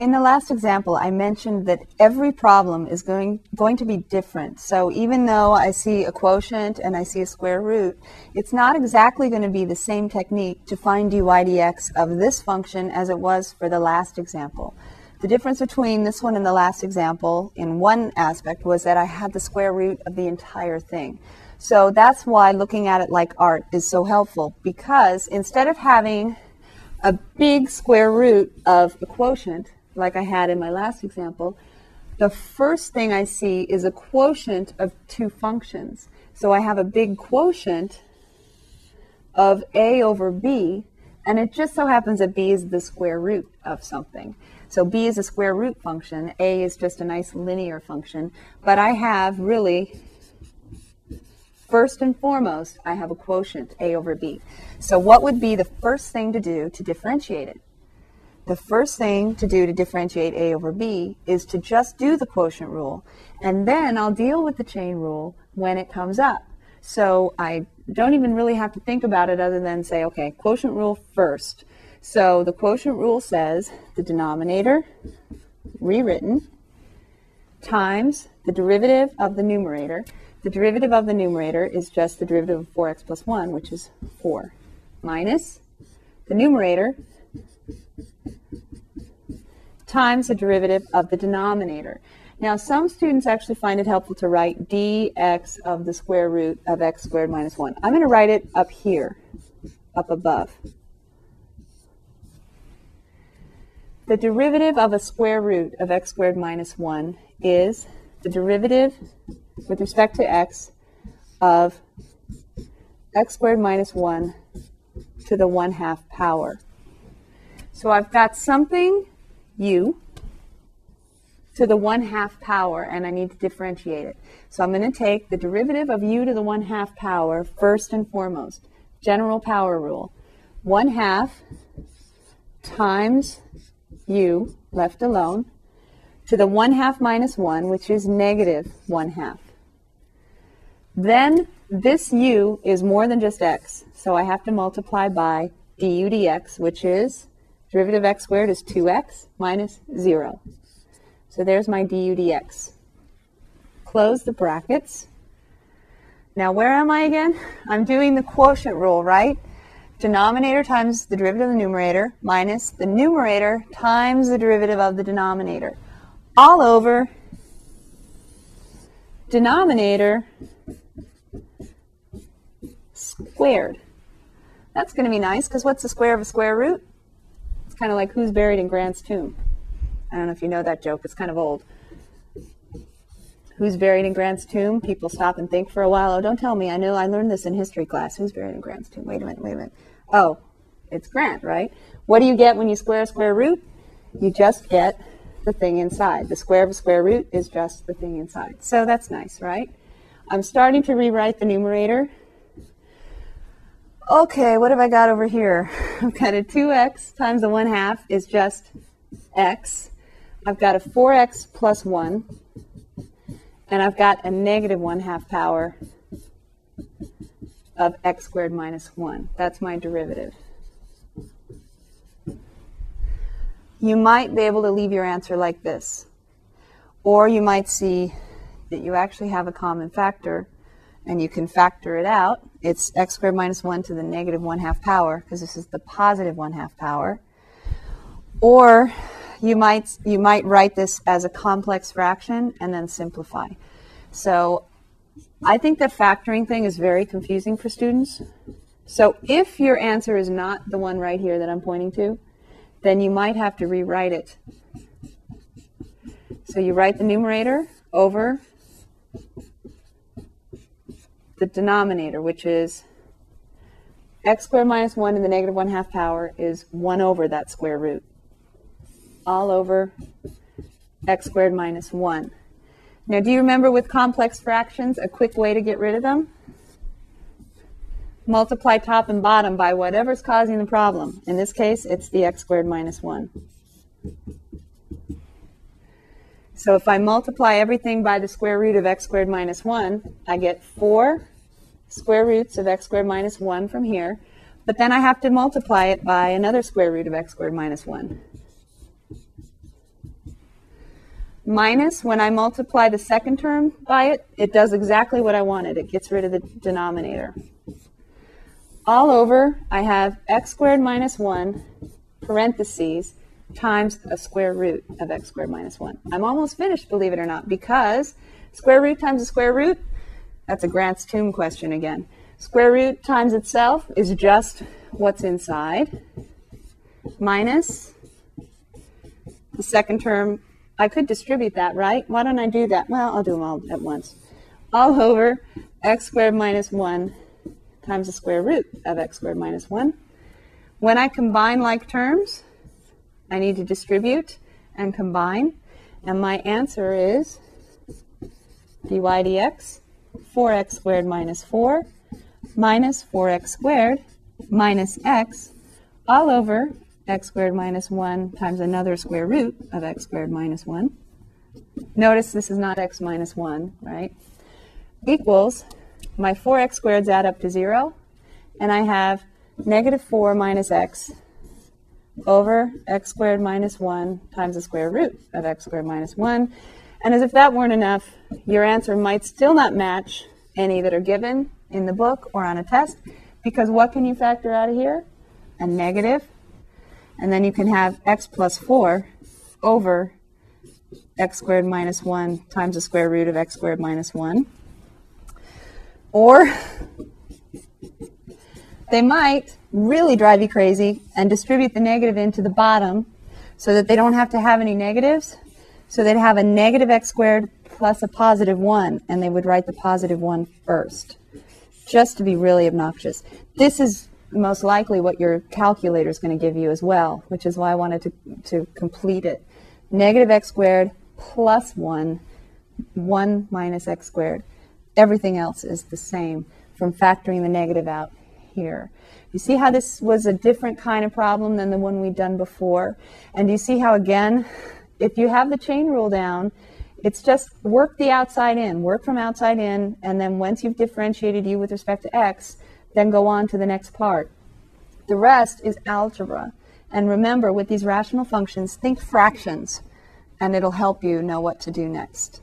in the last example, I mentioned that every problem is going, going to be different. So even though I see a quotient and I see a square root, it's not exactly going to be the same technique to find dy dx of this function as it was for the last example. The difference between this one and the last example in one aspect was that I had the square root of the entire thing. So that's why looking at it like art is so helpful because instead of having a big square root of a quotient, like I had in my last example, the first thing I see is a quotient of two functions. So I have a big quotient of a over b, and it just so happens that b is the square root of something. So b is a square root function, a is just a nice linear function, but I have really, first and foremost, I have a quotient, a over b. So what would be the first thing to do to differentiate it? The first thing to do to differentiate A over B is to just do the quotient rule, and then I'll deal with the chain rule when it comes up. So I don't even really have to think about it other than say, okay, quotient rule first. So the quotient rule says the denominator, rewritten, times the derivative of the numerator. The derivative of the numerator is just the derivative of 4x plus 1, which is 4, minus the numerator, times the derivative of the denominator. Now, some students actually find it helpful to write dx of the square root of x squared minus 1. I'm going to write it up here, up above. The derivative of a square root of x squared minus 1 is the derivative with respect to x of x squared minus 1 to the 1 half power. So I've got something u to the 1 half power, and I need to differentiate it. So I'm going to take the derivative of u to the 1 half power first and foremost. General power rule. 1 half times u, left alone, to the 1 half minus 1, which is negative 1 half. Then this u is more than just x, so I have to multiply by du dx, which is Derivative of x squared is 2x minus 0. So there's my du dx. Close the brackets. Now where am I again? I'm doing the quotient rule, right? Denominator times the derivative of the numerator minus the numerator times the derivative of the denominator. All over denominator squared. That's going to be nice because what's the square of a square root? Kind of like who's buried in Grant's tomb. I don't know if you know that joke, it's kind of old. Who's buried in Grant's tomb? People stop and think for a while. Oh, don't tell me. I know I learned this in history class. Who's buried in Grant's tomb? Wait a minute, wait a minute. Oh, it's Grant, right? What do you get when you square a square root? You just get the thing inside. The square of a square root is just the thing inside. So that's nice, right? I'm starting to rewrite the numerator Okay, what have I got over here? I've got a 2x times the 1 half is just x. I've got a 4x plus 1. And I've got a negative 1 half power of x squared minus 1. That's my derivative. You might be able to leave your answer like this. Or you might see that you actually have a common factor and you can factor it out. It's x squared minus 1 to the negative 1 half power, because this is the positive 1 half power. Or you might, you might write this as a complex fraction and then simplify. So I think the factoring thing is very confusing for students. So if your answer is not the one right here that I'm pointing to, then you might have to rewrite it. So you write the numerator over the denominator, which is x squared minus 1 to the negative 1 half power is 1 over that square root. All over x squared minus 1. Now, do you remember with complex fractions, a quick way to get rid of them? Multiply top and bottom by whatever's causing the problem. In this case, it's the x squared minus 1. So if I multiply everything by the square root of x squared minus 1, I get 4 square roots of x squared minus 1 from here. But then I have to multiply it by another square root of x squared minus 1. minus, when I multiply the second term by it, it does exactly what I wanted. It gets rid of the denominator. All over, I have x squared minus 1, parentheses, times a square root of x squared minus 1. I'm almost finished, believe it or not, because square root times a square root, that's a Grant's tomb question again. Square root times itself is just what's inside, minus the second term. I could distribute that, right? Why don't I do that? Well, I'll do them all at once. All over x squared minus 1 times the square root of x squared minus 1. When I combine like terms, I need to distribute and combine. And my answer is dy dx 4x squared minus 4 minus 4x squared minus x all over x squared minus 1 times another square root of x squared minus 1. Notice this is not x minus 1, right? Equals my 4x squareds add up to 0, and I have negative 4 minus x over x squared minus 1 times the square root of x squared minus 1. And as if that weren't enough, your answer might still not match any that are given in the book or on a test, because what can you factor out of here? A negative. And then you can have x plus 4 over x squared minus 1 times the square root of x squared minus 1. Or they might really drive you crazy and distribute the negative into the bottom so that they don't have to have any negatives. So they'd have a negative x squared plus a positive 1, and they would write the positive 1 first, just to be really obnoxious. This is most likely what your calculator is going to give you as well, which is why I wanted to, to complete it. Negative x squared plus 1, 1 minus x squared. Everything else is the same from factoring the negative out here. You see how this was a different kind of problem than the one we'd done before? And you see how, again, if you have the chain rule down, it's just work the outside in, work from outside in, and then once you've differentiated u with respect to x, then go on to the next part. The rest is algebra. And remember, with these rational functions, think fractions, and it'll help you know what to do next.